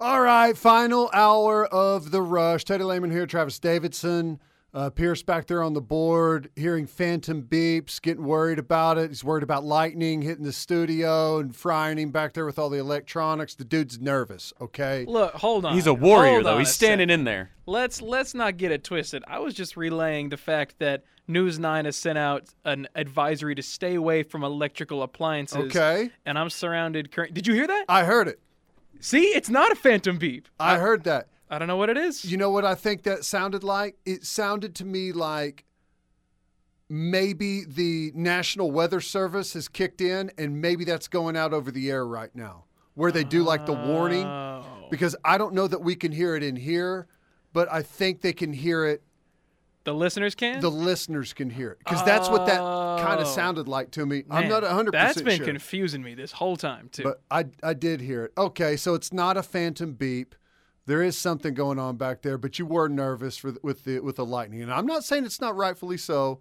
All right, final hour of the rush. Teddy Lehman here, Travis Davidson. Uh, Pierce back there on the board, hearing phantom beeps, getting worried about it. He's worried about lightning hitting the studio and frying him back there with all the electronics. The dude's nervous, okay? Look, hold on. He's a warrior, Hold though. He's standing in there. Let's let's not get it twisted. I was just relaying the fact that News Nine has sent out an advisory to stay away from electrical appliances. Okay. And I'm surrounded. Current. Did you hear that? I heard it. See, it's not a phantom beep. I heard that. I don't know what it is. You know what I think that sounded like? It sounded to me like maybe the National Weather Service has kicked in and maybe that's going out over the air right now, where they do like the warning. Oh. Because I don't know that we can hear it in here, but I think they can hear it. The listeners can. The listeners can hear it. Because that's what that kind Oh. of sounded like to me. I'm Man, not 100% That's been sure. confusing me this whole time too. But I, I did hear it. Okay, so it's not a phantom beep. There is something going on back there, but you were nervous for the, with the with the lightning, and I'm not saying it's not rightfully so,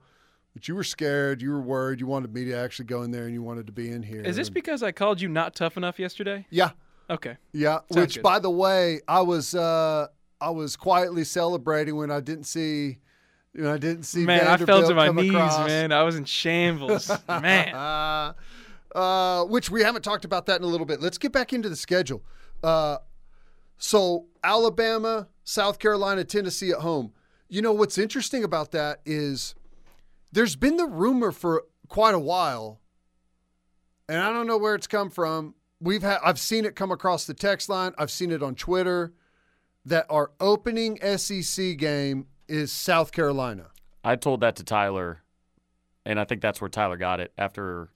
but you were scared, you were worried, you wanted me to actually go in there, and you wanted to be in here. is this and- because I called you not tough enough yesterday? yeah, Okay. yeah. Sounds which, good. by the way, I was uh, I was quietly celebrating when I didn't see, you know, I didn't see. Man, I fell to my knees, across. man. I was in shambles. man. Uh, uh, which we haven't talked about that in a little bit. Let's get back into the schedule. Uh, so Alabama, South Carolina, Tennessee at home. You know what's interesting about that is there's been the rumor for quite a while, and I don't know where it's come from. We've had I've seen it come across the text line. I've seen it on Twitter that our opening SEC game is South Carolina. I told that to Tyler, and I think that's where Tyler got it after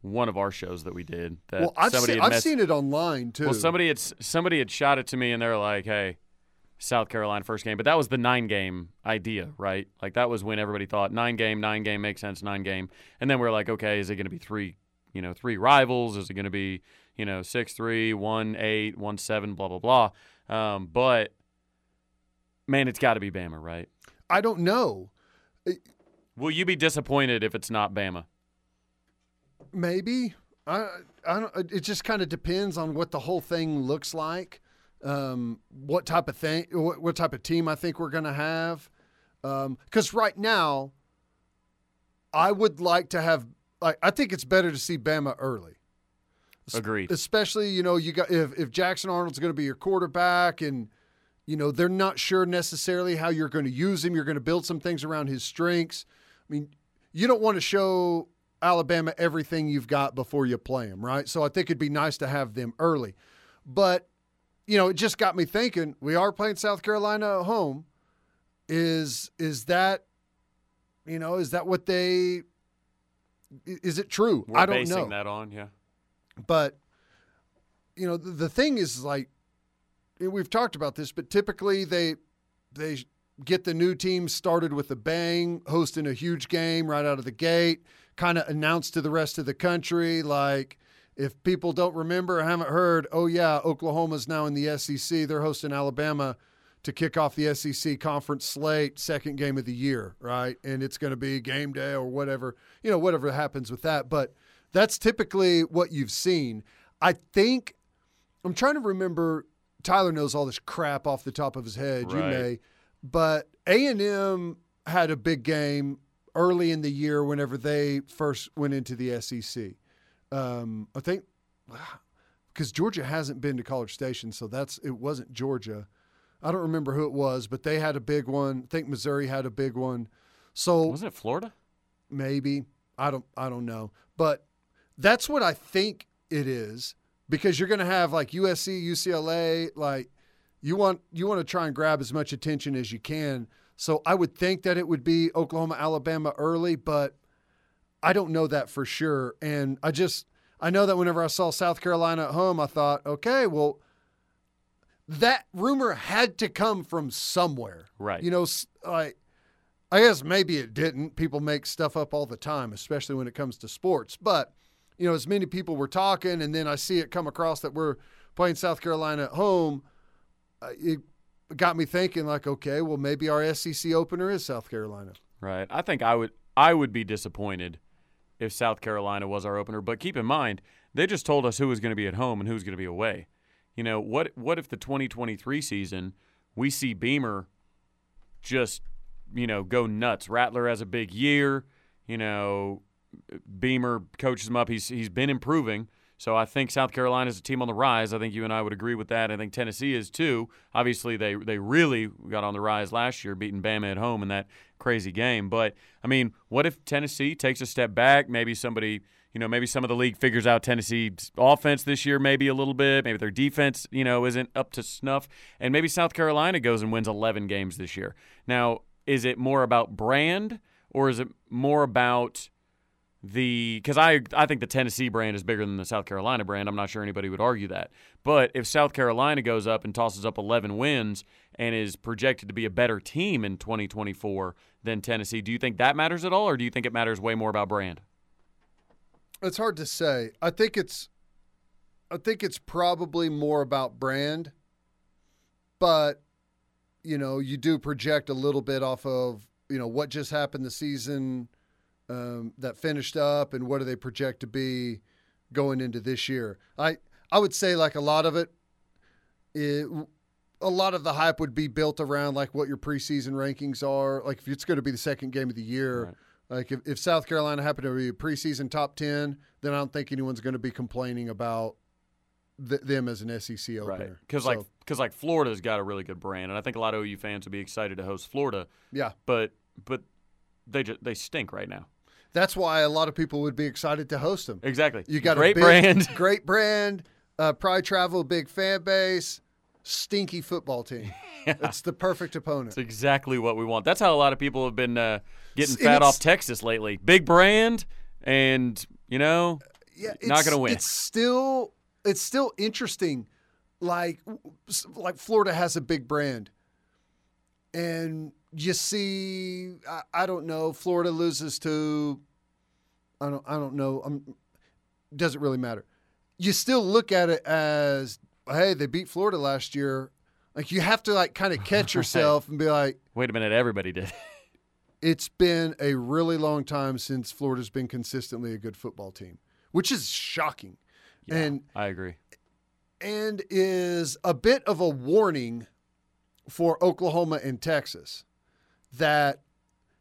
one of our shows that we did. That Well, I've, seen, I've seen it online too. Well, somebody had somebody had shot it to me, and they're like, "Hey, South Carolina first game," but that was the nine game idea, right? Like that was when everybody thought nine game, nine game makes sense, nine game, and then we're like, okay, is it going to be three, you know, three rivals? Is it going to be, you know, six three, one eight, one seven, blah blah blah? Um, but man, it's got to be Bama, right? I don't know. Will you be disappointed if it's not Bama? Maybe I I don't. It just kind of depends on what the whole thing looks like, um, what type of thing, what, what type of team I think we're going to have. Because right now, I would like to have. Like, I think it's better to see Bama early. Agreed. Especially, you know, you got if if Jackson Arnold's going to be your quarterback, and you know they're not sure necessarily how you're going to use him. You're going to build some things around his strengths. I mean, you don't want to show Alabama everything you've got before you play them, right? So I think it'd be nice to have them early. But, you know, it just got me thinking, we are playing South Carolina at home. Is is that you know, is that what they is it true? We're I don't basing know. that on, yeah. But you know, the, the thing is like we've talked about this, but typically they they get the new team started with a bang, hosting a huge game right out of the gate, kind of announce to the rest of the country like if people don't remember or haven't heard, oh yeah, Oklahoma's now in the SEC. They're hosting Alabama to kick off the SEC conference slate, second game of the year, right? And it's going to be game day or whatever, you know, whatever happens with that. But that's typically what you've seen. I think I'm trying to remember. Tyler knows all this crap off the top of his head. You may, but A and M had a big game early in the year whenever they first went into the SEC. Um, I think because Georgia hasn't been to College Station, so that's it wasn't Georgia. I don't remember who it was, but they had a big one. I think Missouri had a big one. So Wasn't it Florida? maybe I don't I don't know, but that's what I think it is because you're going to have like USC, UCLA, like you want you want to try and grab as much attention as you can. So I would think that it would be Oklahoma, Alabama early, but I don't know that for sure. And I just I know that whenever I saw South Carolina at home, I thought, okay, well, that rumor had to come from somewhere, Right. You know, like I guess maybe it didn't. People make stuff up all the time, especially when it comes to sports. But you know, as many people were talking, and then I see it come across that we're playing South Carolina at home. uh, It got me thinking, like, okay, well, maybe our SEC opener is South Carolina. Right. I think I would I would be disappointed if South Carolina was our opener, but keep in mind, they just told us who was going to be at home and who was going to be away. you know, what what if the 2023 season we see Beamer just, you know, go nuts. Rattler has a big year, you know, Beamer coaches him up. He's he's been improving. So I think South Carolina is a team on the rise. I think you and I would agree with that. I think Tennessee is too. Obviously, they they really got on the rise last year, beating Bama at home in that crazy game. But I mean, what if Tennessee takes a step back? Maybe somebody, you know, maybe some of the league figures out Tennessee's offense this year, maybe a little bit. Maybe their defense, you know, isn't up to snuff, and maybe South Carolina goes and wins 11 games this year. Now, is it more about brand or is it more about the because I I think the Tennessee brand is bigger than the South Carolina brand. I'm not sure anybody would argue that. But if South Carolina goes up and tosses up 11 wins and is projected to be a better team in 2024 than Tennessee, do you think that matters at all, or do you think it matters way more about brand? It's hard to say. I think it's I think it's probably more about brand, but you know, you do project a little bit off of, you know, what just happened the season um, that finished up and what do they project to be going into this year. I I would say like a lot of it, it a lot of the hype would be built around like what your preseason rankings are. Like if it's going to be the second game of the year, Right. like if, if South Carolina happened to be a preseason top ten, then I don't think anyone's going to be complaining about th- them as an SEC opener. Right. Because So, like because like Florida's got a really good brand, and I think a lot of OU fans would be excited to host Florida. yeah, But but they just they stink right now. That's why a lot of people would be excited to host them. Exactly. You got great a big, brand. great brand, uh, Pride Travel, big fan base, stinky football team. It's the perfect opponent. It's exactly what we want. That's how a lot of people have been uh, getting fat off Texas lately. Big brand, and you know, yeah, not gonna win. It's still it's still interesting. Like like Florida has a big brand, and you see, I, I don't know, Florida loses to, I don't I don't know, um, doesn't really matter. You still look at it as, hey, they beat Florida last year. Like you have to like kind of catch yourself and be like, wait a minute, everybody did. it's been a really long time since Florida's been consistently a good football team, which is shocking. And I agree. and is a bit of a warning for Oklahoma and Texas that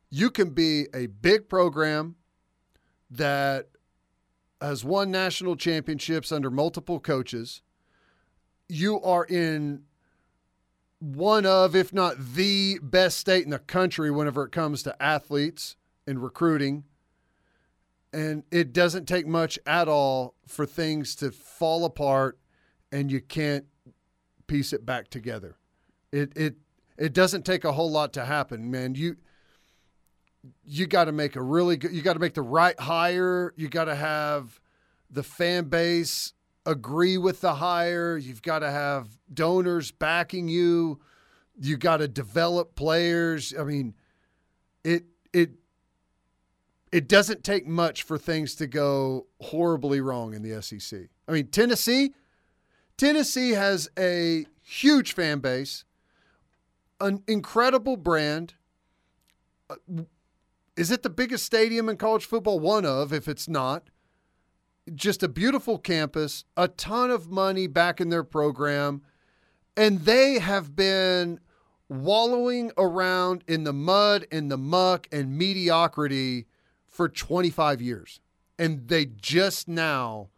you can be a big program that has won national championships under multiple coaches. You are in one of, if not the best state in the country whenever it comes to athletes and recruiting. And it doesn't take much at all for things to fall apart and you can't piece it back together. It it it doesn't take a whole lot to happen, man. You you got to make a really good. You got to make the right hire. You got to have the fan base agree with the hire. You've got to have donors backing you. You got to develop players. I mean, it it it doesn't take much for things to go horribly wrong in the SEC. I mean, Tennessee, Tennessee has a huge fan base, an incredible brand. Uh, Is it the biggest stadium in college football? One of, if it's not. Just a beautiful campus, a ton of money back in their program, and they have been wallowing around in the mud and the muck and mediocrity for 25 years. And they just now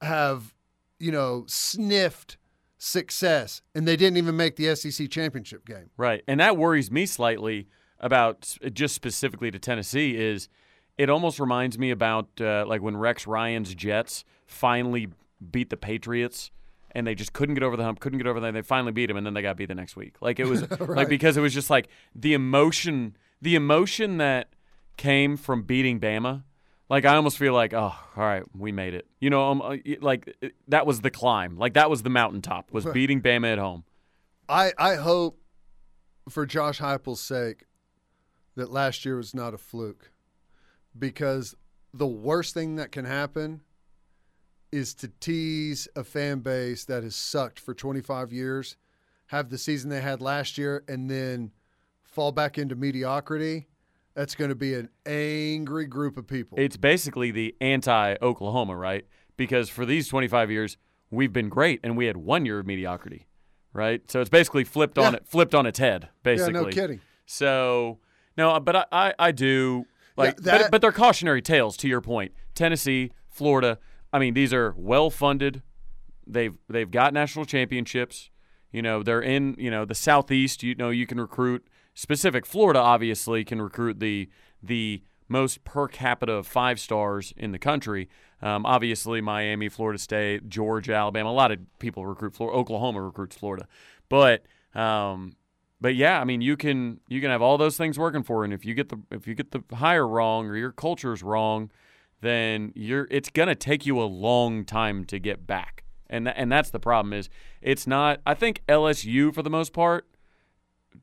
have, you know, sniffed success and they didn't even make the SEC championship game. Right. And that worries me slightly about just specifically to Tennessee is it almost reminds me about uh, like when Rex Ryan's Jets finally beat the Patriots and they just couldn't get over the hump, couldn't get over that. They finally beat them and then they got beat the next week. Like it was like because it was just like the emotion, the emotion that came from beating Bama. Like I almost feel like, oh, all right, we made it. You know, um, uh, like that was the climb. Like that was the mountaintop. Was beating Bama at home. I, I hope for Josh Heupel's sake that last year was not a fluke because the worst thing that can happen is to tease a fan base that has sucked for 25 years, have the season they had last year, and then fall back into mediocrity. That's going to be an angry group of people. It's basically the anti Oklahoma, right? Because for these 25 years, we've been great, and we had one year of mediocrity, right? So it's basically flipped on it, flipped on its head, basically. Yeah, no kidding. So no, but I, I, I do like, Yeah, that- but, but they're cautionary tales. To your point, Tennessee, Florida. I mean, these are well funded. They've they've got national championships. You know, they're in you know the southeast. You know, you can recruit specific. Florida obviously can recruit the the most per capita of five stars in the country. Um, obviously, Miami, Florida State, Georgia, Alabama. A lot of people recruit Florida. Oklahoma recruits Florida, but um, but yeah, I mean, you can you can have all those things working for you, and if you get the if you get the hire wrong or your culture's wrong, then you're it's gonna take you a long time to get back, and tha- and that's the problem. Is it's not. I think LSU for the most part,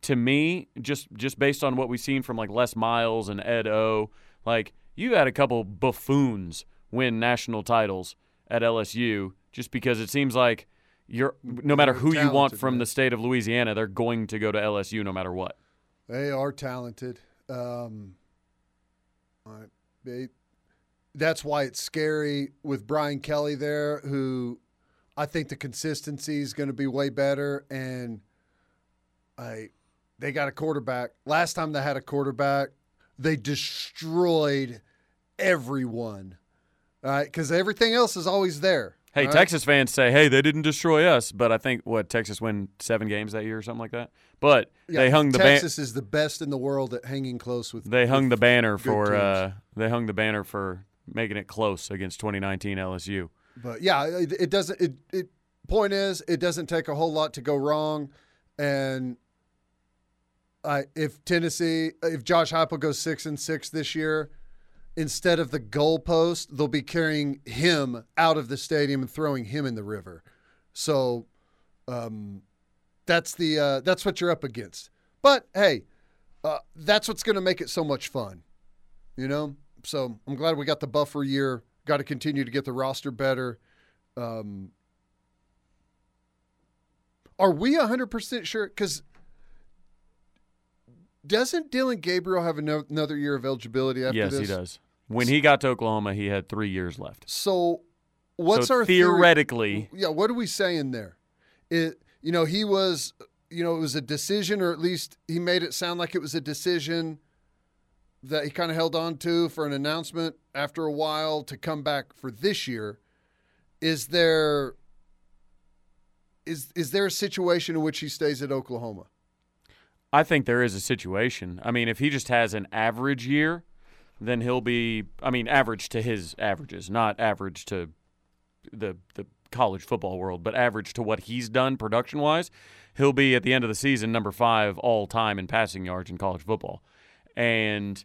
to me, just just based on what we've seen from like Les Miles and Ed O, like you had a couple buffoons win national titles at LSU, just because it seems like. You're no matter who you want from the state of Louisiana, they're going to go to LSU no matter what. They are talented. Um, they, that's why it's scary with Brian Kelly there, who I think the consistency is going to be way better. And I, they got a quarterback. Last time they had a quarterback, they destroyed everyone. All right, because everything else is always there. Hey, right? Texas fans say, "Hey, they didn't destroy us," but I think what Texas win seven games that year or something like that. But Yeah, they hung the ban- Texas is the best in the world at hanging close with. they hung with the banner for uh, they hung the banner for making it close against 2019 LSU. But yeah, it, it doesn't. It, it point is, it doesn't take a whole lot to go wrong, and I if Tennessee, if Josh Heupel goes six and six this year, instead of the goalpost, they'll be carrying him out of the stadium and throwing him in the river. So, um, that's the uh, that's what you're up against. But hey, uh, that's what's going to make it so much fun, you know. So I'm glad we got the buffer year. Got to continue to get the roster better. Um, are we 100% sure? Because doesn't Dillon Gabriel have another year of eligibility after yes, this? he does. When he got to Oklahoma, he had three years left. So what's so our theory- theoretically, yeah, what are we saying there? It you know, he was you know, it was a decision or at least he made it sound like it was a decision that he kind of held on to for an announcement after a while to come back for this year. Is there is is there a situation in which he stays at Oklahoma? I think there is a situation. I mean, if he just has an average year, then he'll be. I mean, average to his averages, not average to the the college football world, but average to what he's done production wise. He'll be at the end of the season number five all time in passing yards in college football, and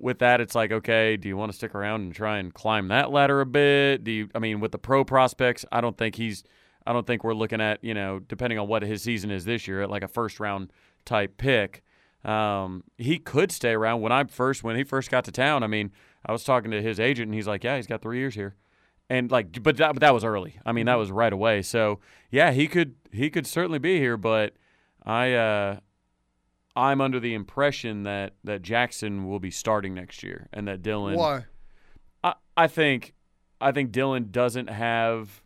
with that, it's like, okay, do you want to stick around and try and climb that ladder a bit? Do you? I mean, with the pro prospects, I don't think he's. I don't think we're looking at you know, depending on what his season is this year, at like a first round type pick. Um, he could stay around. When I first when he first got to town, I mean, I was talking to his agent, and he's like, "Yeah, he's got three years here," and like, but that, but that was early. I mean, that was right away. So yeah, he could he could certainly be here, but I uh, I'm under the impression that that Jackson will be starting next year, and that Dillon. Why? I, I think I think Dylan doesn't have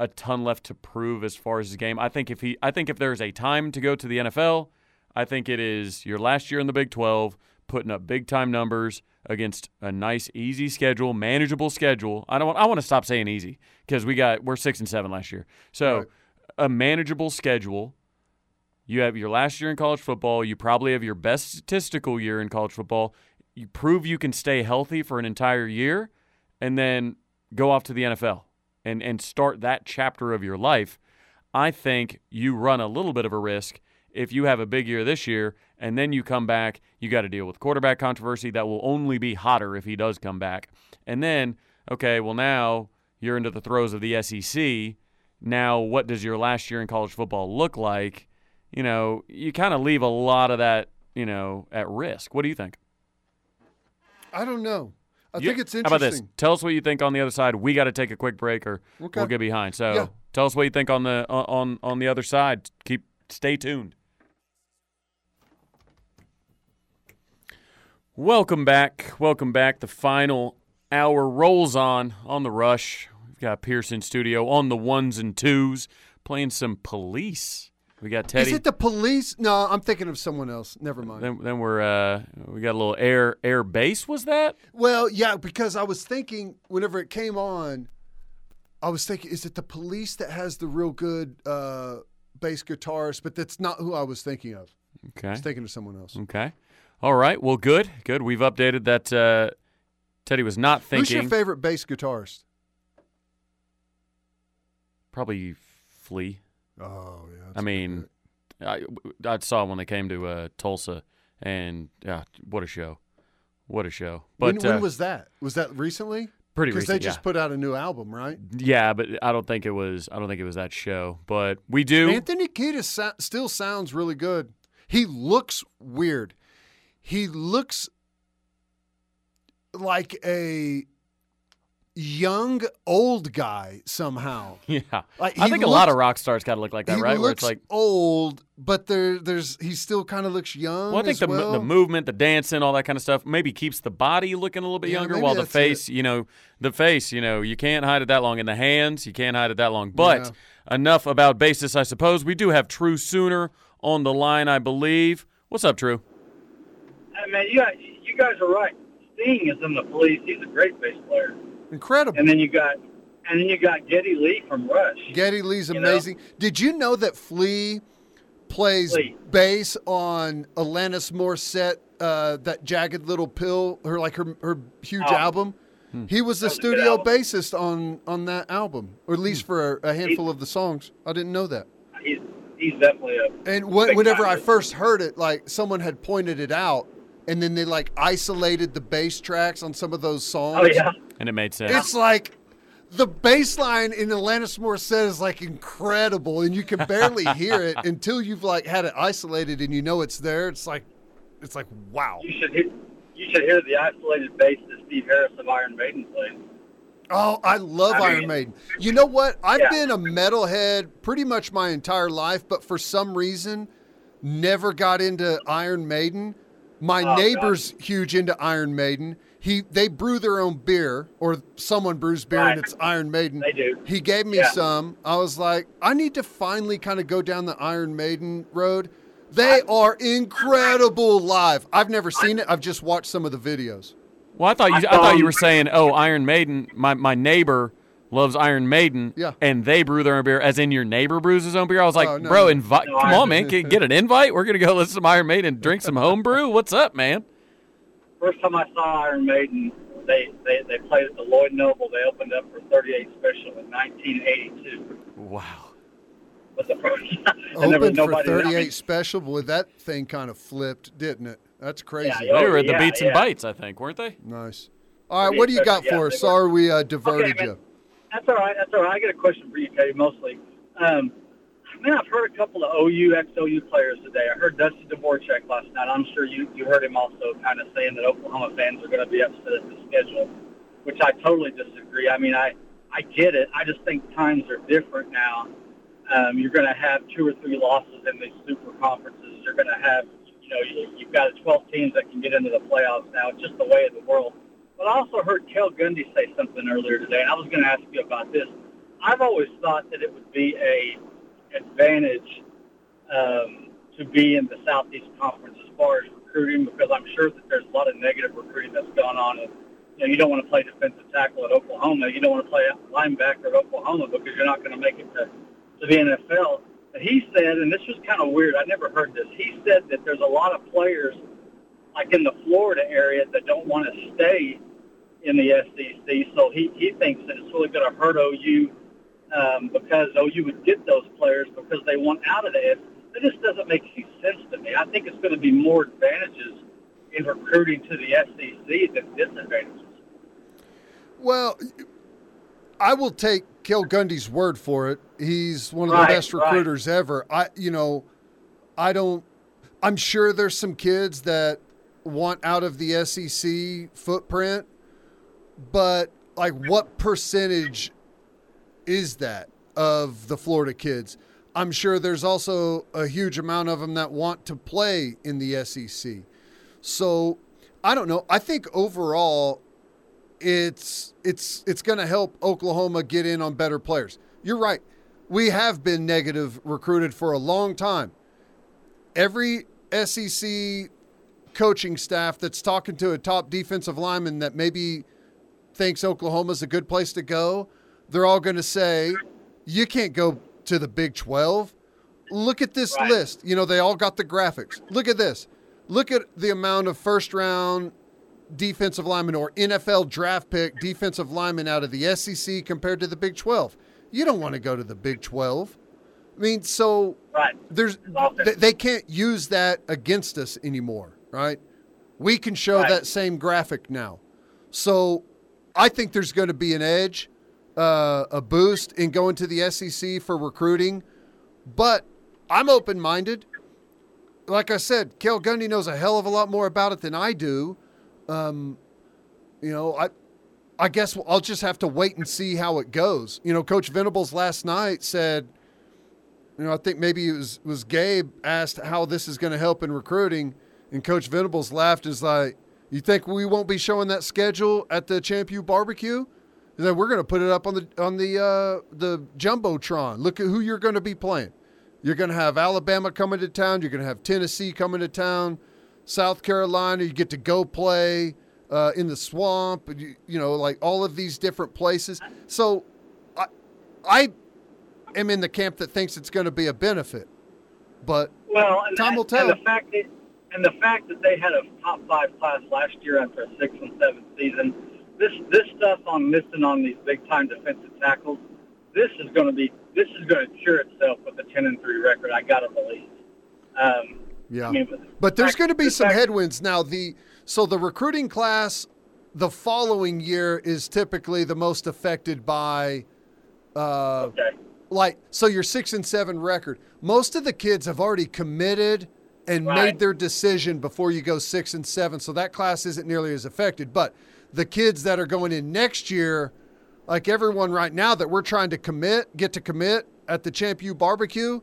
a ton left to prove as far as his game. I think if he I think if there's a time to go to the NFL, I think it is your last year in the Big 12, putting up big time numbers against a nice easy schedule, manageable schedule. I don't want I want to stop saying easy because we got we're 6 and 7 last year. So, Right. a manageable schedule. You have your last year in college football, you probably have your best statistical year in college football. You prove you can stay healthy for an entire year and then go off to the NFL and, and start that chapter of your life, I think you run a little bit of a risk if you have a big year this year and then you come back, you got to deal with quarterback controversy that will only be hotter if he does come back. And then, okay, well, now you're into the throes of the SEC. Now, what does your last year in college football look like? You know, you kind of leave a lot of that, you know, at risk. What do you think? I don't know. I You- think it's How about this? Tell us what you think on the other side. We got to take a quick break, or Okay. we'll get behind. So, Yeah. tell us what you think on the uh, on on the other side. Keep stay tuned. Welcome back. Welcome back. The final hour rolls on on the rush. We've got Pearson studio on the ones and twos, playing some police. We got Teddy. Is it the police? No, I'm thinking of someone else. Never mind. then, then we're uh, we got a little air air base. Was that? Well, yeah, because I was thinking whenever it came on, I was thinking, is it the police that has the real good uh, bass guitarist? But that's not who I was thinking of. Okay, I was thinking of someone else. Okay. All right. Well, good. Good. We've updated that. Uh, Teddy was not thinking. Who's your favorite bass guitarist? Probably Flea. Oh yeah. I mean. I, I saw when they came to uh, Tulsa, and yeah, what a show! What a show! But when, when uh, was that? Was that recently? pretty recently. Because they just yeah. put out a new album, right? yeah, but I don't think it was. I don't think it was that show. But we do. Anthony Kiedis sa- still sounds really good. He looks weird. He looks like a young old guy somehow. Yeah, Like, I he think a lot of rock stars got to look like that, he right? Where it's like, old, but there, there's he still kind of looks young. well, I think as the well. the movement, the dancing, all that kind of stuff, maybe keeps the body looking a little bit Yeah, younger, while the that's face, you know, the face, you know, you can't hide it that long. In the hands, you can't hide it that long. But enough about basis, I suppose. We do have True Sooner on the line, I believe. What's up, True? Hey, man, you got, you guys are right. Sting is in the police. He's a great bass player. Incredible. And then you got, and then you got Geddy Lee from Rush. Geddy Lee's You know? amazing. Did you know that Flea plays Flea. bass on Alanis Morissette, uh, that Jagged Little Pill, her like her her huge Oh. album? He was the was studio bassist on on that album, or at least for a, a handful of the songs. I didn't know that. He's he's definitely a. And wh- whenever I first heard it, like someone had pointed it out, and then they like isolated the bass tracks on some of those songs. Oh yeah. And it made sense. It's like the bass line in Alanis Morissette is like incredible, and you can barely hear it until you've like had it isolated and you know it's there. It's like, it's like wow. You should hear, you should hear the isolated bass that Steve Harris of Iron Maiden plays. Oh, I love I Iron Maiden. You know what? I've Yeah. been a metalhead pretty much my entire life, but for some reason, never got into Iron Maiden. My Oh, neighbor's huge into Iron Maiden. He they brew their own beer, or someone brews beer, and it's Iron Maiden. They do. He gave me Yeah. some. I was like, I need to finally kind of go down the Iron Maiden road. They are incredible live. I've never seen it. I've just watched some of the videos. Well, I thought you. I I, thought you um, were saying, "Oh, Iron Maiden." My my neighbor loves Iron Maiden. Yeah. And they brew their own beer, as in your neighbor brews his own beer. I was like, Oh, no, "Bro, invite. No, come on, man. Get, get an invite. We're gonna go listen to some Iron Maiden, and drink some homebrew. What's up, man?" First time I saw Iron Maiden, they, they, they played at the Lloyd Noble. They opened up for 38 Special in 1982. Wow. Was the first and Opened for nobody there. 38 special. Boy, that thing kind of flipped, didn't it? That's crazy. Yeah, They were at the yeah, Beats and yeah. Bites, I think, weren't they? Nice. All right, what do you got for they us? were. Sorry we uh, diverted Okay, you. That's all right. That's all right. I got a question for you, Teddy, mostly. Um, man, I've heard a couple of OU, ex-OU players today. I heard Dusty Dvoracek last night. I'm sure you, you heard him also kind of saying that Oklahoma fans are going to be upset at the schedule, which I totally disagree. I mean, I, I get it. I just think times are different now. Um, you're going to have two or three losses in these super conferences. You're going to have, you know, you, you've got 12 teams that can get into the playoffs now. It's just the way of the world. But I also heard Cale Gundy say something earlier today, and I was going to ask you about this. I've always thought that it would be a advantage um, to be in the Southeast Conference as far as recruiting, because I'm sure that there's a lot of negative recruiting that's gone on. And, you know, you don't want to play defensive tackle at Oklahoma. You don't want to play linebacker at Oklahoma because you're not going to make it to, to the NFL. But he said, and this was kind of weird. I never heard this. He said that there's a lot of players, like in the Florida area, that don't want to stay in the SEC. So he, he thinks that it's really going to hurt OU um, because OU would get those players because they want out of the SEC. That just doesn't make any sense to me. I think it's going to be more advantages in recruiting to the SEC than disadvantages. Well, I will take Cale Gundy's word for it. He's one of the Right, best right. recruiters ever. I, you know, I don't. I'm sure there's some kids that want out of the SEC footprint, but like, what percentage is that of the Florida kids? I'm sure there's also a huge amount of them that want to play in the SEC. So I don't know. I think overall, it's it's it's going to help Oklahoma get in on better players. You're right. We have been negative recruited for a long time. Every SEC coaching staff that's talking to a top defensive lineman that maybe thinks Oklahoma's a good place to go, they're all going to say, "You can't go to the Big 12." Look at this Right. list. You know, they all got the graphics. Look at this. Look at the amount of first round defensive linemen or NFL draft pick defensive linemen out of the SEC compared to the Big 12. You don't want to go to the Big 12. I mean, so Right. there's they, they can't use that against us anymore, right? We can show Right. that same graphic now. So I think there's going to be an edge, uh, a boost in going to the SEC for recruiting, but I'm open minded. Like I said, Cale Gundy knows a hell of a lot more about it than I do. Um, you know, I I guess I'll just have to wait and see how it goes. You know, Coach Venables last night said, you know, I think maybe it was was Gabe asked how this is going to help in recruiting, and Coach Venables laughed. Is like, you think we won't be showing that schedule at the Champ U barbecue? He said, we're going to put it up on the on the uh, the jumbotron. Look at who you're going to be playing. You're going to have Alabama coming to town. You're going to have Tennessee coming to town. South Carolina, you get to go play uh, in the swamp. You, you know, like all of these different places. So, I, I am in the camp that thinks it's going to be a benefit, but Well, and, Time will and tell. the fact that and the fact that they had a top five class last year after a six and seven season, this this stuff on missing on these big time defensive tackles, this is going to be this is going to cure itself with a ten and three record. I got to believe. Um, yeah. I mean, But there's going to be some fact- headwinds now. The so the recruiting class the following year is typically the most affected by uh, Okay. like so your six and seven record. Most of the kids have already committed and Right. made their decision before you go six and seven, so that class isn't nearly as affected. But the kids that are going in next year, like everyone right now that we're trying to commit, get to commit at the Champ U barbecue,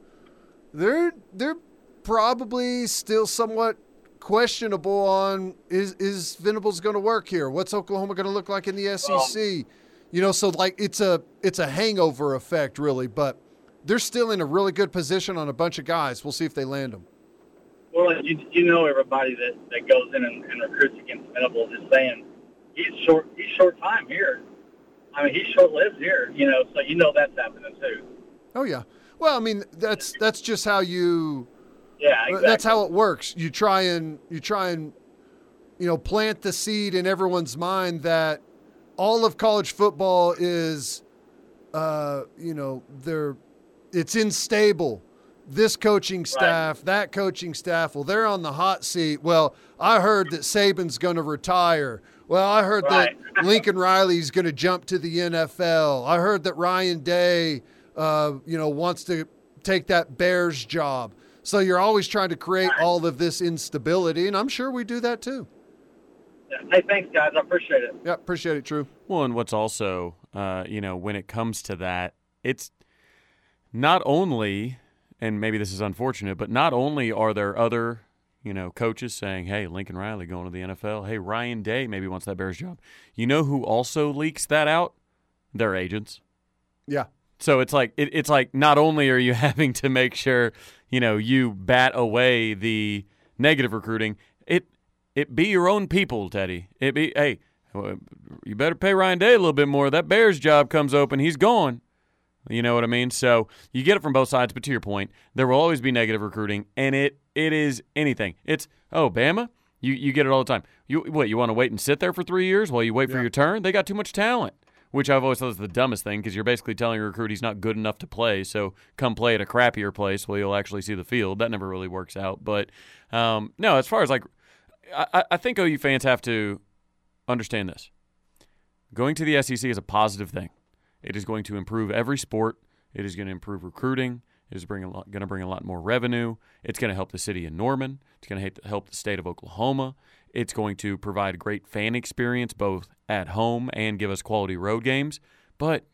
they're they're probably still somewhat questionable on is is Venables going to work here? What's Oklahoma going to look like in the SEC? You know, so like it's a it's a hangover effect really, but they're still in a really good position on a bunch of guys. We'll see if they land them. Well, you, you know everybody that, that goes in and, and recruits against Venables is saying he's short he's short time here. I mean he's short lived here, you know, so you know that's happening too. Oh yeah. Well, I mean that's that's just how you Yeah, exactly. that's how it works. You try and you try and you know plant the seed in everyone's mind that all of college football is uh, you know they're it's unstable. This coaching staff, that coaching staff, well, they're on the hot seat. Well, I heard that Saban's going to retire. Well, I heard Right. that Lincoln Riley's going to jump to the NFL. I heard that Ryan Day, uh, you know, wants to take that Bears job. So you're always trying to create all of this instability, and I'm sure we do that too. Yeah. Hey, thanks guys, I appreciate it. Yeah, appreciate it. True. Well, and what's also, uh, you know, when it comes to that, it's not only, and maybe this is unfortunate, but not only are there other, you know, coaches saying, "Hey, Lincoln Riley going to the NFL. Hey, Ryan Day maybe wants that Bears job." You know who also leaks that out? Their agents. Yeah. So it's like it, it's like not only are you having to make sure you know you bat away the negative recruiting, it it be your own people, Teddy. It be hey, you better pay Ryan Day a little bit more. That Bears job comes open, he's gone. You know what I mean? So you get it from both sides. But to your point, there will always be negative recruiting, and it it is anything. It's oh Bama, you you get it all the time. You what you want to wait and sit there for three years while you wait for your turn? They got too much talent which I've always thought is the dumbest thing because you're basically telling a recruit he's not good enough to play. So come play at a crappier place where you'll actually see the field. That never really works out. But um, no, as far as like, I, I think OU fans have to understand this. Going to the SEC is a positive thing. It is going to improve every sport. It is going to improve recruiting. It is bring a lot, going to bring a lot more revenue. It's going to help the city of Norman. It's going to help the state of Oklahoma. It's going to provide a great fan experience both at home and give us quality road games. But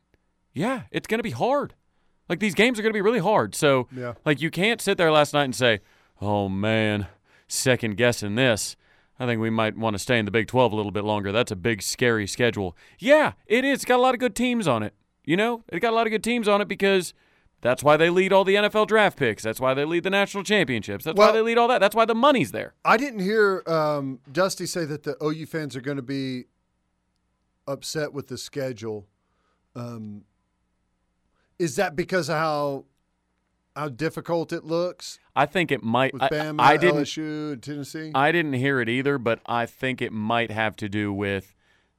yeah, it's going to be hard. Like these games are going to be really hard. So Yeah. like you can't sit there last night and say, "Oh man, second guessing this." I think we might want to stay in the Big 12 a little bit longer. That's a big, scary schedule. Yeah, it is. It's got a lot of good teams on it. You know, it got a lot of good teams on it because that's why they lead all the NFL draft picks. That's why they lead the national championships. That's Well- why they lead all that. That's why the money's there. I didn't hear um, Dusty say that the OU fans are going to be upset with the schedule. Um, is that because of how how difficult it looks I think it might. with I, Bama, I didn't. LSU, Tennessee? I didn't hear it either, but I think it might have to do with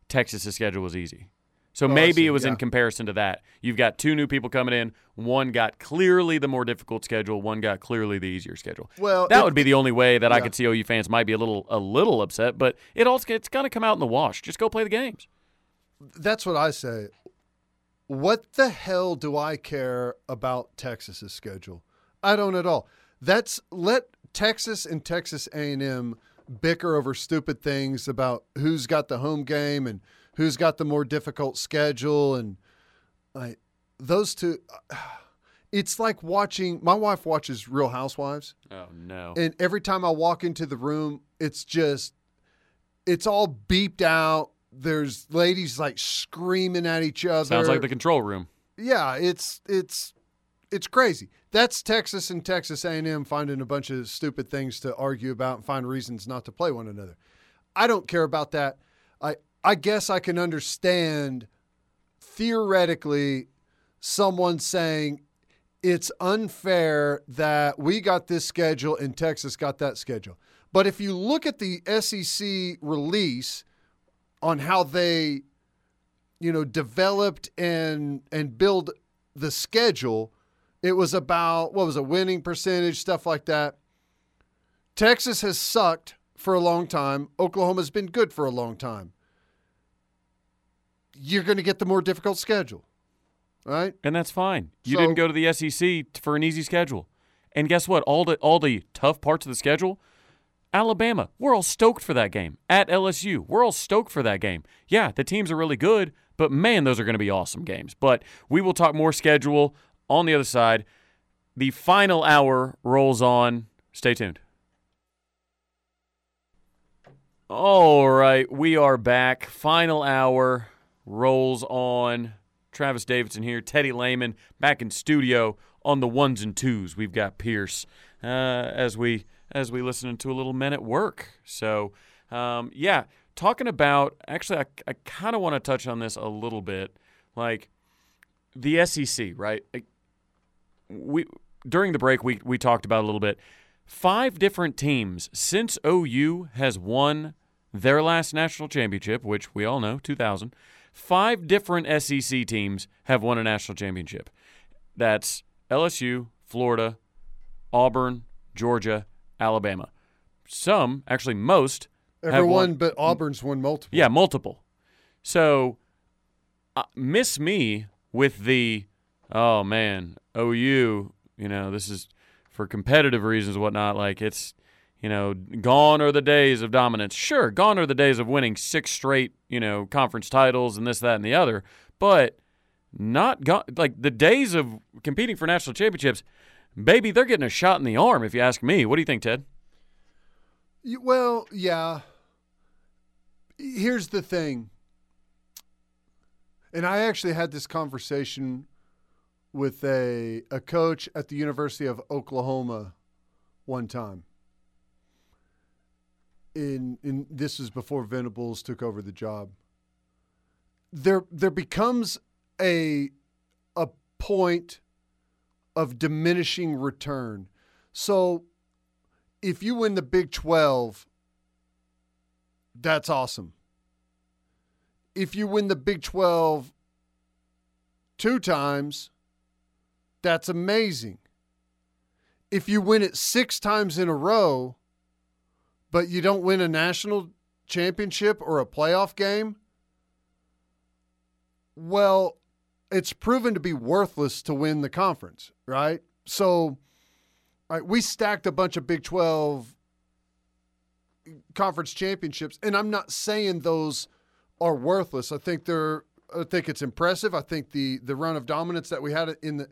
Texas's schedule was easy. So Oh, maybe it was in comparison to that. You've got two new people coming in. One got clearly the more difficult schedule. One got clearly the easier schedule. well, That it- would be the only way that I could see OU fans might be a little a little upset, but it also it's gonna come out in the wash. Just go play the games. that's what I say. What the hell do I care about Texas's schedule? I don't at all. That's let Texas and Texas A&M bicker over stupid things about who's got the home game and who's got the more difficult schedule and like those two it's like watching my wife watches Real Housewives Oh no. and every time I walk into the room, it's just, it's all beeped out. There's ladies like screaming at each other. Sounds like the control room. yeah, it's it's it's crazy. That's Texas and Texas A&M finding a bunch of stupid things to argue about and find reasons not to play one another. I don't care about that. I I guess I can understand theoretically someone saying it's unfair that we got this schedule and Texas got that schedule. But if you look at the SEC release on how they you know developed and and build the schedule, it was about what was a winning percentage stuff like that. Texas has sucked for a long time. Oklahoma's been good for a long time. You're going to get the more difficult schedule. Right? And that's fine. You So- didn't go to the SEC for an easy schedule. And guess what? All the all the tough parts of the schedule, Alabama, we're all stoked for that game. At LSU, we're all stoked for that game. Yeah, the teams are really good, but man, those are going to be awesome games. But we will talk more schedule on the other side. The final hour rolls on. Stay tuned. All right, we are back. Final hour rolls on. Travis Davidson here, Teddy Lehman back in studio on the ones and twos. We've got Pierce uh, as we as we listen to a little men at work. So um, yeah, talking about actually, I, I kind of want to touch on this a little bit, like the SEC, right? Like, we during the break we we talked about a little bit. Five different teams since OU has won their last national championship, which we all know, 2000. Five different SEC teams have won a national championship. That's LSU, Florida, Auburn, Georgia, Alabama. Some, actually most, have Everyone won- but Auburn's won multiple. yeah, multiple. So, uh, miss me with the, oh man, OU, you know, this is for competitive reasons, whatnot. Like it's, you know, gone are the days of dominance. Sure, gone are the days of winning six straight, you know, conference titles and this, that, and the other. But not gone. Like the days of competing for national championships, baby, they're getting a shot in the arm. If you ask me, what do you think, Ted? Well, yeah. Here's the thing. And I actually had this conversation with a a coach at the University of Oklahoma one time. In in this was before Venables took over the job. There there becomes a a point of diminishing return. So if you win the Big 12, that's awesome. If you win the Big 12 two times, that's amazing. If you win it six times in a row, but you don't win a national championship or a playoff game, well, it's proven to be worthless to win the conference, right? So, right, we stacked a bunch of Big 12 conference championships, and I'm not saying those are worthless. I think they're I think it's impressive. I think the the run of dominance that we had in the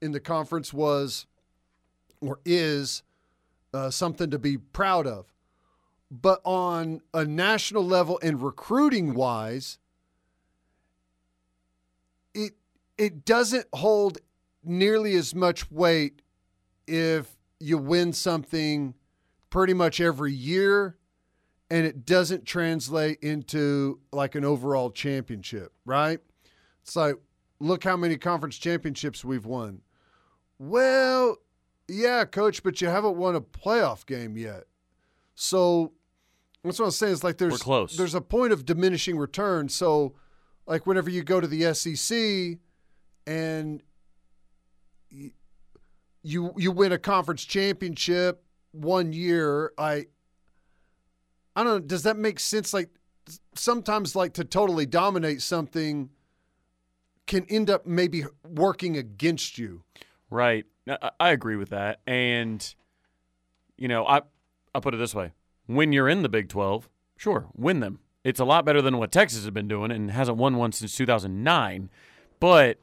in the conference was or is uh, something to be proud of. But on a national level and recruiting wise, it it doesn't hold nearly as much weight if you win something pretty much every year and it doesn't translate into like an overall championship, right? It's like, look how many conference championships we've won. Well, yeah, coach, but you haven't won a playoff game yet. So that's what I'm saying. Is like there's close. there's a point of diminishing return. So like whenever you go to the SEC and you you win a conference championship one year, I I don't know, does that make sense? Like sometimes like to totally dominate something can end up maybe working against you. Right. I, I agree with that. And, you know, I, I'll put it this way when you're in the Big 12, sure, win them. It's a lot better than what Texas has been doing and hasn't won one since 2009. But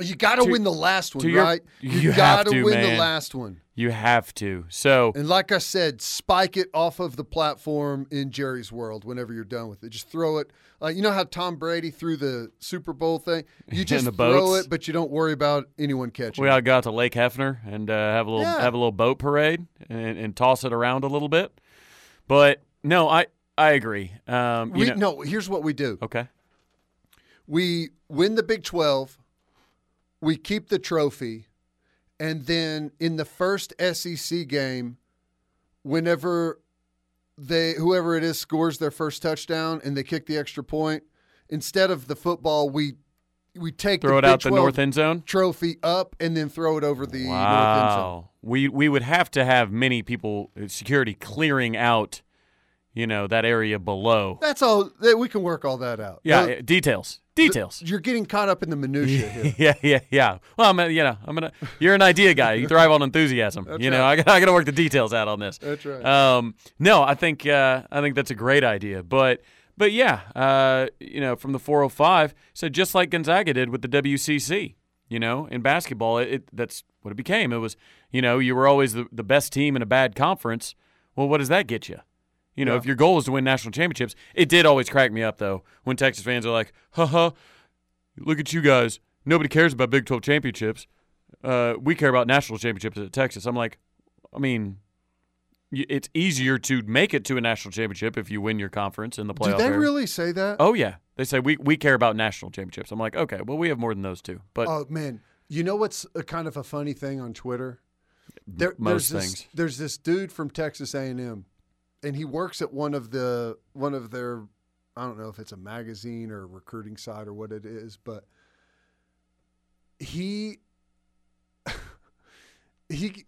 You got to win the last one, your- right? you got to win the last one. you have to. So, And like I said, spike it off of the platform in Jerry's world whenever you're done with it. Just throw it. Like you know how Tom Brady threw the Super Bowl thing? You just throw boats. it, but you don't worry about anyone catching it. we all go out to Lake Hefner and uh, have a little Yeah. have a little boat parade and, and toss it around a little bit. But no, I I agree. Um, you We, know, no, here's what we do. okay. we win the Big 12, we keep the trophy, and then in the first SEC game, whenever they whoever it is scores their first touchdown and they kick the extra point, instead of the football, we we take Throw the it out the north end zone. trophy up and then throw it over the north end zone. Wow. We we would have to have many people uh, security clearing out, you know, that area below. That's all. that- We can work all that out. Yeah, uh, details. Details. you're getting caught up in the minutia here. yeah, yeah, yeah. Well, I'm, a- you know, I'm gonna. You're an idea guy. You thrive on enthusiasm. That's you know, right. I got, I got to work the details out on this. That's right. Um, no, I think, uh, I think that's a great idea. But, but yeah, uh, you know, from the 405, so just like Gonzaga did with the WCC, you know, in basketball, it, it that's what it became. It was, you know, you were always the, the best team in a bad conference. Well, what does that get you? You know, Yeah. if your goal is to win national championships, it did always crack me up though when Texas fans are like, "Ha ha, look at you guys. Nobody cares about Big 12 championships. Uh, we care about national championships at Texas." I'm like, I mean, it's easier to make it to a national championship if you win your conference in the Do playoff. they area. really say that? Oh yeah, they say we we care about national championships. I'm like, okay, well we have more than those two, but Oh man, you know what's a kind of a funny thing on Twitter? There, most there's this, things. There's this dude from Texas A&M, and he works at one of the one of their I don't know if it's a magazine or a recruiting site or what it is, but he he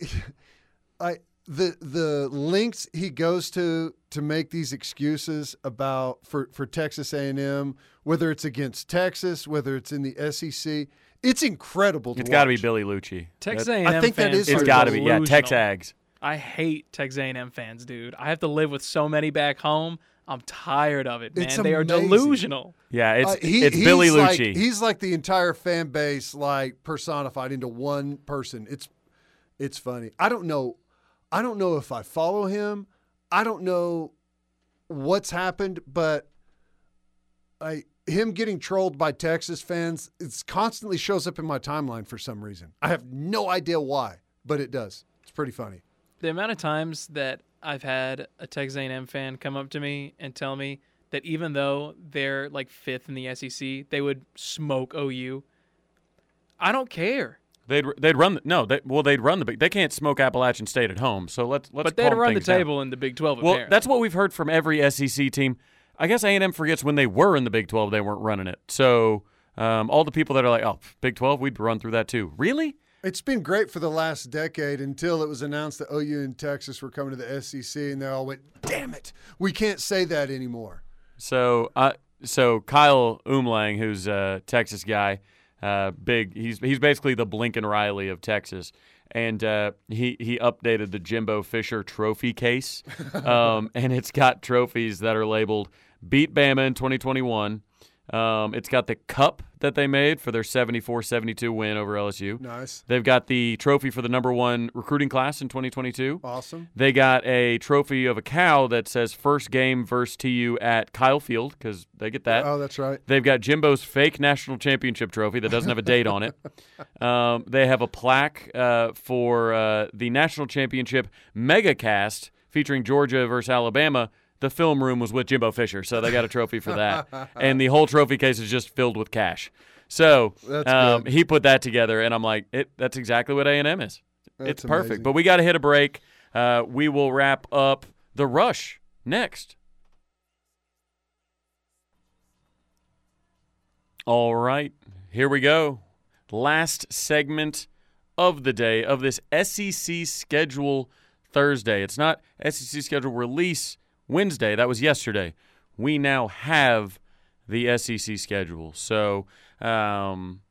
I the the links he goes to to make these excuses about for for Texas A&M whether it's against Texas whether it's in the SEC it's incredible to it's got to be. Billy Liucci. Texas That- A&M I think that fans is It's are got to be yeah, Tex delusional. Ags. I hate Texas A&M fans, dude. I have to live with so many back home. I'm tired of it, man. It's they are delusional. Yeah, it's Uh, he- it's he's Billy like, Liucci. He's like the entire fan base, like personified into one person. It's it's funny. I don't know. I don't know if I follow him. I don't know what's happened, but I him getting trolled by Texas fans. It's constantly shows up in my timeline for some reason. I have no idea why, but it does. It's pretty funny. The amount of times that I've had a Texas A&M fan come up to me and tell me that even though they're like fifth in the SEC, they would smoke OU. I don't care. They'd they'd run the, no, they, well they'd run the big. They can't smoke Appalachian State at home, so let's let's. but they'd run the things down. table in the Big 12. Well, apparently. that's what we've heard from every SEC team. I guess A and M forgets when they were in the Big Twelve, they weren't running it. So um, all the people that are like, "Oh, Big Twelve, we'd run through that too." Really? It's been great for the last decade until it was announced that OU and Texas were coming to the SEC, and they all went, "Damn it, we can't say that anymore." So, uh, so Kyle Umlang, who's a Texas guy, uh, big. He's he's basically the Blinken Riley of Texas, and uh, he he updated the Jimbo Fisher Trophy case, um, and it's got trophies that are labeled "Beat Bama in 2021." Um, it's got the cup that they made for their 74-72 win over LSU. Nice. They've got the trophy for the number one recruiting class in 2022. Awesome. They got a trophy of a cow that says first game versus TU at Kyle Field because they get that. Oh, that's right. They've got Jimbo's fake national championship trophy that doesn't have a date on it. Um, they have a plaque uh, for uh, the national championship mega cast featuring Georgia versus Alabama. The film room was with Jimbo Fisher, so they got a trophy for that. and the whole trophy case is just filled with cash. So um, he put that together, and I'm like, it, that's exactly what A&M is. it's perfect. amazing. But we got to hit a break. Uh, we will wrap up the rush next. All right, here we go. Last segment of the day of this SEC schedule Thursday. It's not SEC schedule release Wednesday. That was yesterday. We now have the SEC schedule. So, um,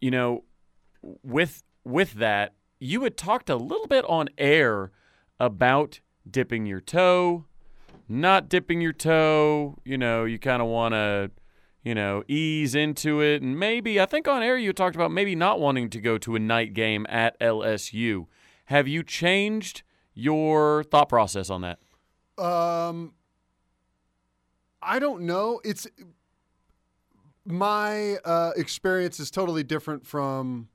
you know, with with that, you had talked a little bit on air about dipping your toe, not dipping your toe. You know, you kind of want to, you know, ease into it, and maybe I think on air you talked about maybe not wanting to go to a night game at LSU. Have you changed your thought process on that? Um, I don't know. It's my uh, experience is totally different from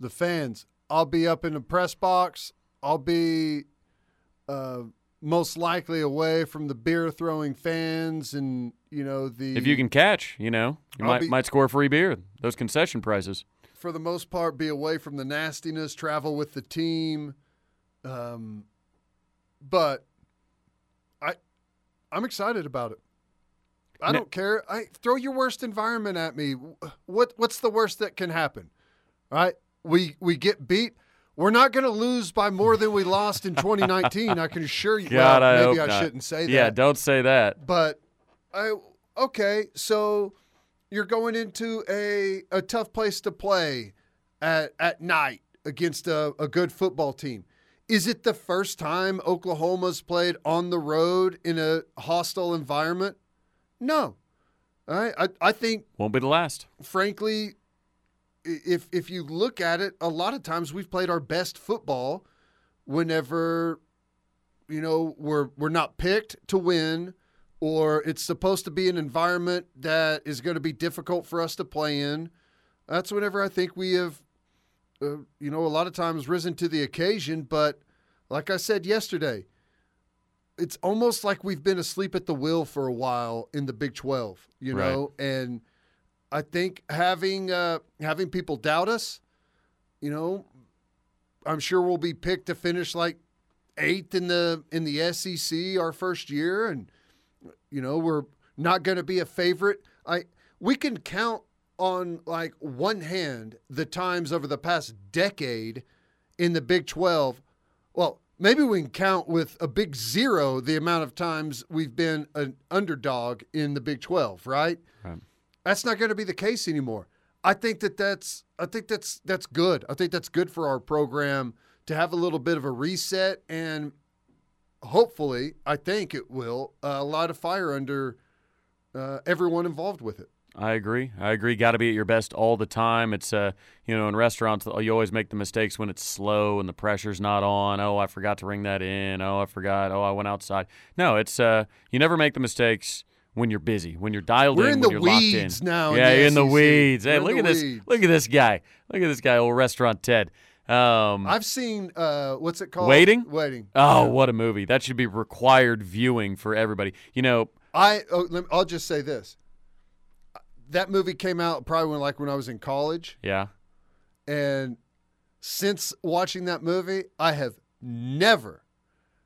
the fans. I'll be up in the press box. I'll be uh, most likely away from the beer throwing fans, and you know the. If you can catch, you know, you I'll might be- might score free beer. Those concession prices. for the most part, be away from the nastiness, travel with the team. Um, but I'm excited about it. I Now- don't care. I throw your worst environment at me. What What's the worst that can happen? All right, we we get beat. We're not going to lose by more than we lost in 2019. I can assure you. God, well, I maybe I not. shouldn't say that. Yeah, don't say that. But I okay, so you're going into a a tough place to play at at night against a, a good football team. Is it the first time Oklahoma's played on the road in a hostile environment? No. All right. I, I think Won't be the last. frankly, if if you look at it, a lot of times we've played our best football whenever you know we're we're not picked to win or it's supposed to be an environment that is going to be difficult for us to play in. That's whenever I think we have uh, you know a lot of times risen to the occasion, but like I said yesterday, it's almost like we've been asleep at the wheel for a while in the Big 12, you Right. know, and I think having uh, having people doubt us, you know, I'm sure we'll be picked to finish like eighth in the in the SEC our first year, and you know we're not going to be a favorite. I we can count on like one hand the times over the past decade in the Big 12. Well, maybe we can count with a big zero the amount of times we've been an underdog in the Big 12, right? Right. That's not going to be the case anymore. I think that that's I think that's that's good. I think that's good for our program to have a little bit of a reset and hopefully, I think it will uh, light a fire under uh, everyone involved with it. I agree. I agree. Got to be at your best all the time. It's uh, you know, in restaurants you always make the mistakes when it's slow and the pressure's not on. Oh, I forgot to ring that in. Oh, I forgot. Oh, I went outside. No, it's uh, you never make the mistakes when you're busy, when you're dialed We're in, in when you're locked in. weeds now Yeah, in the weeds. We're Hey, look at this. weeds. Look at this guy. Look at this guy, old restaurant Ted. Um, I've seen uh, what's it called? Waiting? Waiting. oh, what a movie! That should be required viewing for everybody. You know, I oh, lem- I'll just say this. That movie came out probably when like when I was in college, yeah. and since watching that movie, I have never,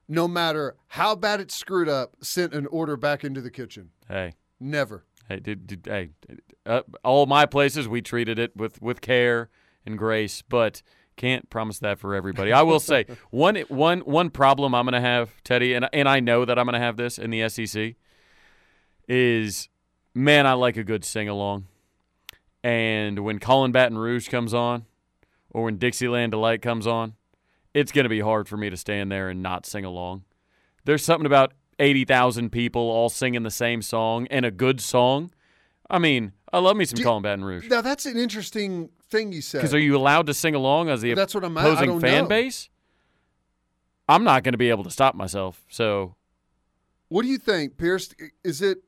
no matter how bad it screwed up, sent an order back into the kitchen. Hey, Never. Hey, dude, dude, hey, uh, all my places we treated it with with care and grace, but can't promise that for everybody. I will say one one one problem I'm going to have, Teddy, and and I know that I'm going to have this in the SEC is man, I like a good sing along. And when Callin' Baton Rouge comes on, or when Dixieland Delight comes on, it's going to be hard for me to stand there and not sing along. There's something about 80,000 people all singing the same song and a good song I mean, I love me some Do- 'em Baton Rouge. Now that's an interesting thing you said. Because are you allowed to sing along as the That's what I'm. Opposing fan know. base? I'm not going to be able to stop myself. So What do you think, Pierce? Is it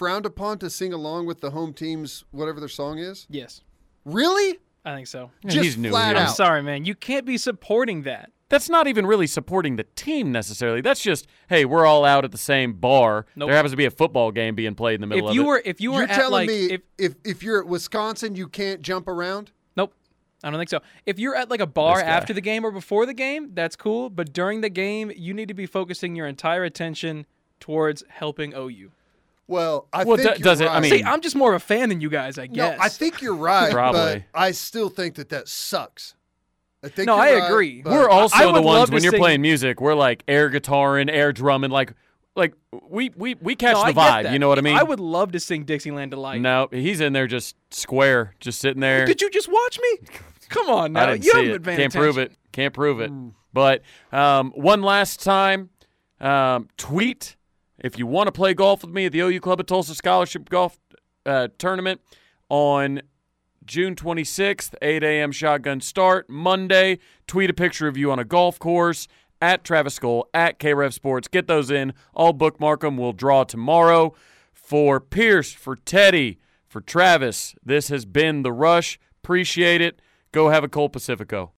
frowned upon to sing along with the home team's whatever their song is? Yes, Really? I think so. Yeah, Just he's new flat here. I'm sorry, man. You can't be supporting that. that's not even really supporting the team necessarily. That's just, hey, we're all out at the same bar. Nope. There happens to be a football game being played in the middle If of you it. were, if you were You're at telling like, me if, if if you're at Wisconsin, you can't jump around? Nope. I don't think so. If you're at like a bar after the game or before the game, that's cool. But during the game, you need to be focusing your entire attention towards helping OU. Well, I Well, think do- does you're it- I mean- See, I'm just more of a fan than you guys, I guess. no, guess. I think you're right, Probably. but I still think that that sucks. I think No, you're I right, agree. we're I also the ones when you're sing- playing music, we're like air guitar and air drumming, like like we we we catch No, the vibe. You know what I mean? I would love to sing Dixieland Delight. No, he's in there just square, just sitting there. Did you just watch me? Come on now. I didn't you see haven't it. Can't prove it. Can't prove it. But um, one last time, um, tweet if you want to play golf with me at the OU Club of Tulsa Scholarship Golf uh, Tournament on June 26th, 8 a.m. shotgun start. Monday, tweet a picture of you on a golf course at Travis Skull, at KREF Sports. Get those in. I'll bookmark them. We'll draw tomorrow. For Pierce, for Teddy, for Travis, this has been The Rush. Appreciate it. Go have a cold Pacifico.